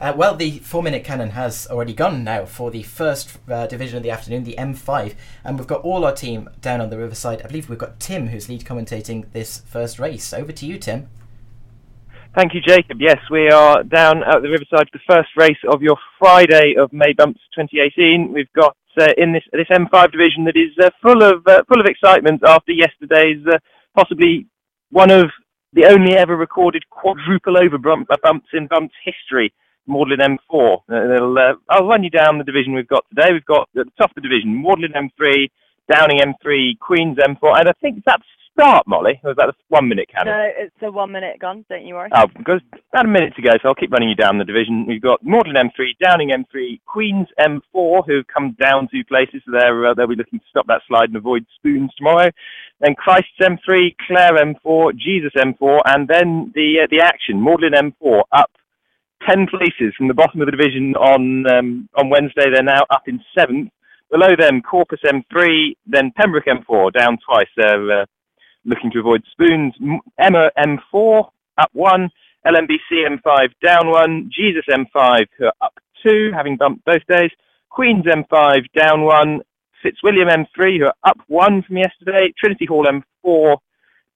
Uh, well, the four minute cannon has already gone now for the first uh, division of the afternoon, the M5. And we've got all our team down on the riverside. I believe we've got Tim, who's lead commentating this first race. Over to you, Tim. Thank you, Jacob. Yes, we are down at the riverside for the first race of your Friday of May Bumps 2018. We've got uh, in this this M5 division that is uh, full of uh, full of excitement after yesterday's uh, possibly one of the only ever recorded quadruple over bump, bumps in bumps history. Magdalene M4. Uh, I'll run you down the division we've got today. We've got at the top of the division Magdalene M3, Downing M3, Queens M4, and I think that's start, Molly? Or was that a one minute cannon? No, it's a one minute gun, don't you worry. Oh, because about a minute to go, so I'll keep running you down the division. We've got Magdalene M3, Downing M3, Queens M4, who've come down two places, so they're, uh, they'll be looking to stop that slide and avoid spoons tomorrow. Then Christ's M3, Clare M4, Jesus M4, and then the uh, the action, Magdalene M4, up 10 places from the bottom of the division on um, on Wednesday. They're now up in seventh. Below them, Corpus M3, then Pembroke M4, down twice. They're uh, looking to avoid spoons. Emma M4 up one, LMBC M5 down one, Jesus M5 who are up two, having bumped both days. Queens M5 down one, Fitzwilliam M3 who are up one from yesterday, Trinity Hall M4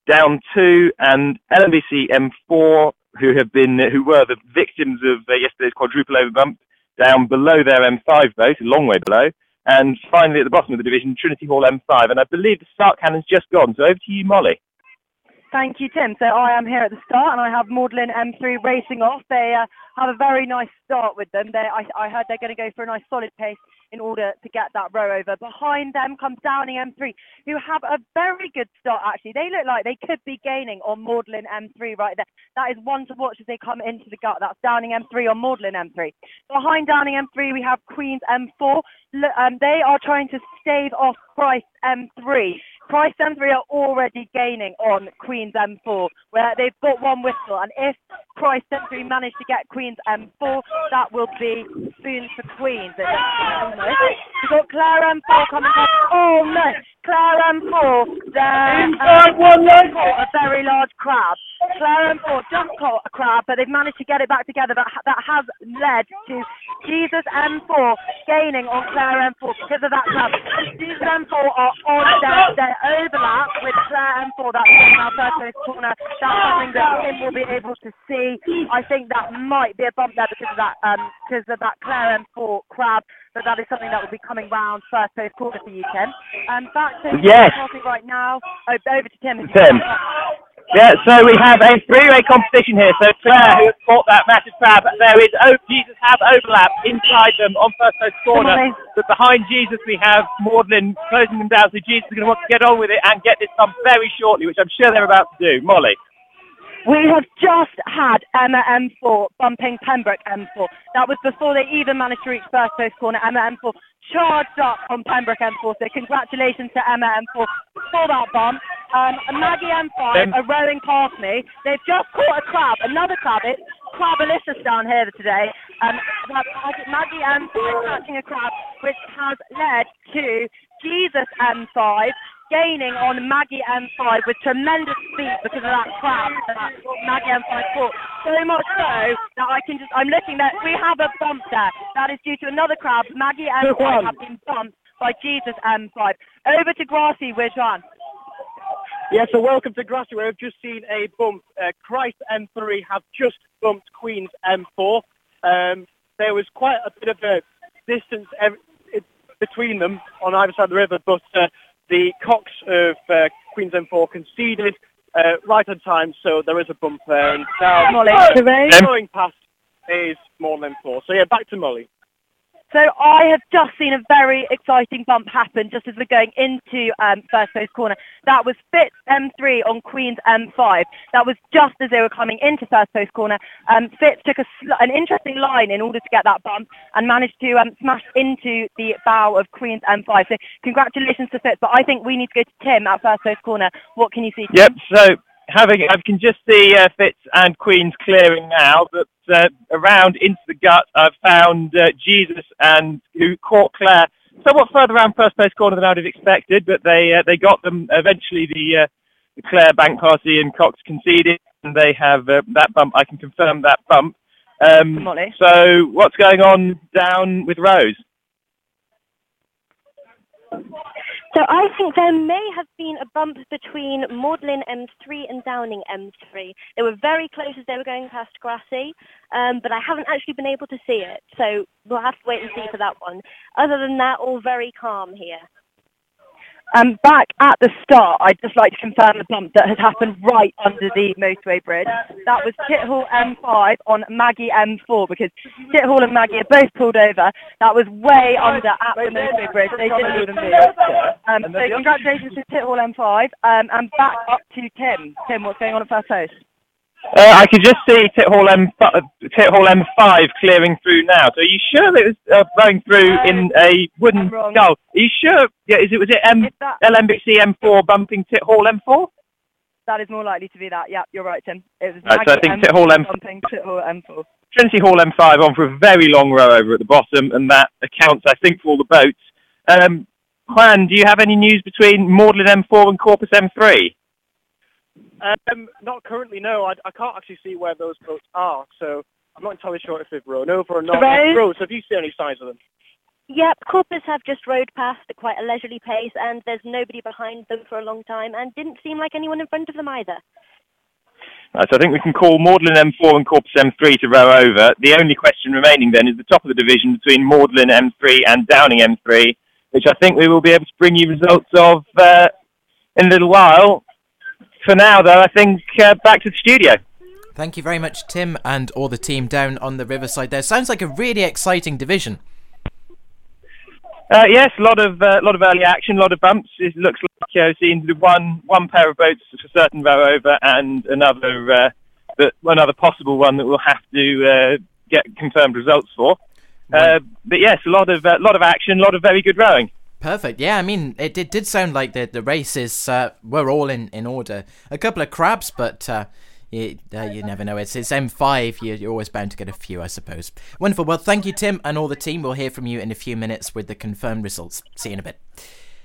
down two, and LMBC M4 who have been who were the victims of uh, yesterday's quadruple over bump down below their M5 boat, a long way below. And finally, at the bottom of the division, Trinity Hall M5. And I believe the start cannon's just gone. So over to you, Molly. Thank you, Tim. So I am here at the start, and I have Magdalene M3 racing off. They uh, have a very nice start with them. I, I, heard they're going to go for a nice solid pace in order to get that row over. Behind them comes Downing M3, who have a very good start, actually. They look like they could be gaining on Magdalene M3 right there. That is one to watch as they come into the gut. That's Downing M3 on Magdalene M3. Behind Downing M3, we have Queens M4. Um, they are trying to stave off Christ M3. Christ M3 are already gaining on Queen's M4, where they've got one whistle, and if Christ M3 manage to get Queen's M4, that will be spoon for Queens. We've got Clare M4 coming up. Oh no! Clare M4, there, um, a very large crab. Clare M4 just caught a crab, but they've managed to get it back together. But that has led to Jesus M4 gaining on Clare M4 because of that crab. Jesus M4 are on their, their overlap with Clare M4. That's in our first corner. That's something that Tim will be able to see. I think that might be a bump there because of that um, because of that Clare M4 crab but that is something that will be coming round first post quarter for you, Tim. Um, back to yes. right now. Oh, over to Tim. Tim. Yeah, so we have a three-way competition here. So Clare, who has caught that massive crab, there is oh, Jesus have overlap inside them on first post corner. But behind Jesus, we have Magdalene closing them down. So Jesus is going to want to get on with it and get this done very shortly, which I'm sure they're about to do. Molly. We have just had Emma M4 bumping Pembroke M4. That was before they even managed to reach first post corner. Emma M4 charged up on Pembroke M4. So congratulations to Emma M4 for that bump. Um, Maggie M5 are rowing past me. They've just caught a crab, another crab. It's Crabilis down here today. Um, Maggie M5 catching a crab, which has led to Jesus M5 gaining on Maggie M5 with tremendous speed because of that crab that Maggie M5 caught. So much so that I can just, I'm looking there, we have a bump there. That is due to another crab. Maggie M5 have been bumped by Jesus M5. Over to Grassy with John. Yeah, so welcome to Grassy where we've just seen a bump. Uh, Christ M3 have just bumped Queen's M4. Um, there was quite a bit of a distance between them on either side of the river, but uh, the Cox of uh, Queens M4 conceded uh, right on time, so there is a bump there. And now Molly, going past is Magdalene M4. So yeah, back to Molly. So I have just seen a very exciting bump happen just as we're going into um, first post corner. That was Fitz M3 on Queen's M5. That was just as they were coming into first post corner. Um, Fitz took a, an interesting line in order to get that bump and managed to um, smash into the bow of Queen's M5. So congratulations to Fitz, but I think we need to go to Tim at first post corner. What can you see? Tim? Yep. So having I can just see uh, Fitz and Queens clearing now, but uh, around into the gut I've found uh, Jesus and who caught Clare somewhat further around first place corner than I would have expected, but they uh, they got them eventually. The, uh, the Clare Bank Party and Cox conceded, and they have uh, that bump. I can confirm that bump. Um, Molly. so what's going on down with Rose? So I think there may have been a bump between Magdalene M3 and Downing M3. They were very close as they were going past Grassy, um, but I haven't actually been able to see it. So we'll have to wait and see for that one. Other than that, all very calm here. Um, back at the start, I'd just like to confirm the bump that has happened right under the motorway bridge. That was Tithall M5 on Maggie M4 because Tithall and Maggie are both pulled over. That was way under at the motorway bridge. They didn't even move. Um, so congratulations to Tithall M5 um, and back up to Tim. Tim, what's going on at first post? Uh, I could just see Tithall M Tithall M5 clearing through now. So are you sure that it was uh, going through in a wooden skull? Are you sure? Yeah, is it was it M that, LMBC M4 bumping Tithall M4? that is more likely to be that. Yeah, you're right, Tim. It was Right, so I think Tithall M- bumping Tithall M4. Trinity Hall M5 on for a very long row over at the bottom, and that accounts, I think, for all the boats. Um, Juan, do you have any news between Magdalene M4 and Corpus M3? Um, not currently, no. I, I can't actually see where those boats are, so I'm not entirely sure if they've rowed over or not. Rose? Rose, have you seen any signs of them? Yep, Corpus have just rowed past at quite a leisurely pace, and there's nobody behind them for a long time, and didn't seem like anyone in front of them either. Right, so I think we can call Magdalene M4 and Corpus M3 to row over. The only question remaining then is the top of the division between Magdalene M3 and Downing M3, which I think we will be able to bring you results of uh, in a little while. For now, though, I think uh, back to the studio. Thank you very much, Tim, and all the team down on the riverside there. Sounds like a really exciting division. Uh, yes, a lot of uh, lot of early action, a lot of bumps. It looks like you know, seeing the one one pair of boats for certain row over, and another uh, but another possible one that we'll have to uh, get confirmed results for. Uh, but yes, a lot of uh, lot of action, a lot of very good rowing. Perfect. Yeah, I mean, it, it did sound like the the races uh, were all in, in order. A couple of crabs, but uh, you, uh, you never know. It's, it's M5. You're, you're always bound to get a few, I suppose. Wonderful. Well, thank you, Tim, and all the team. We'll hear from you in a few minutes with the confirmed results. See you in a bit.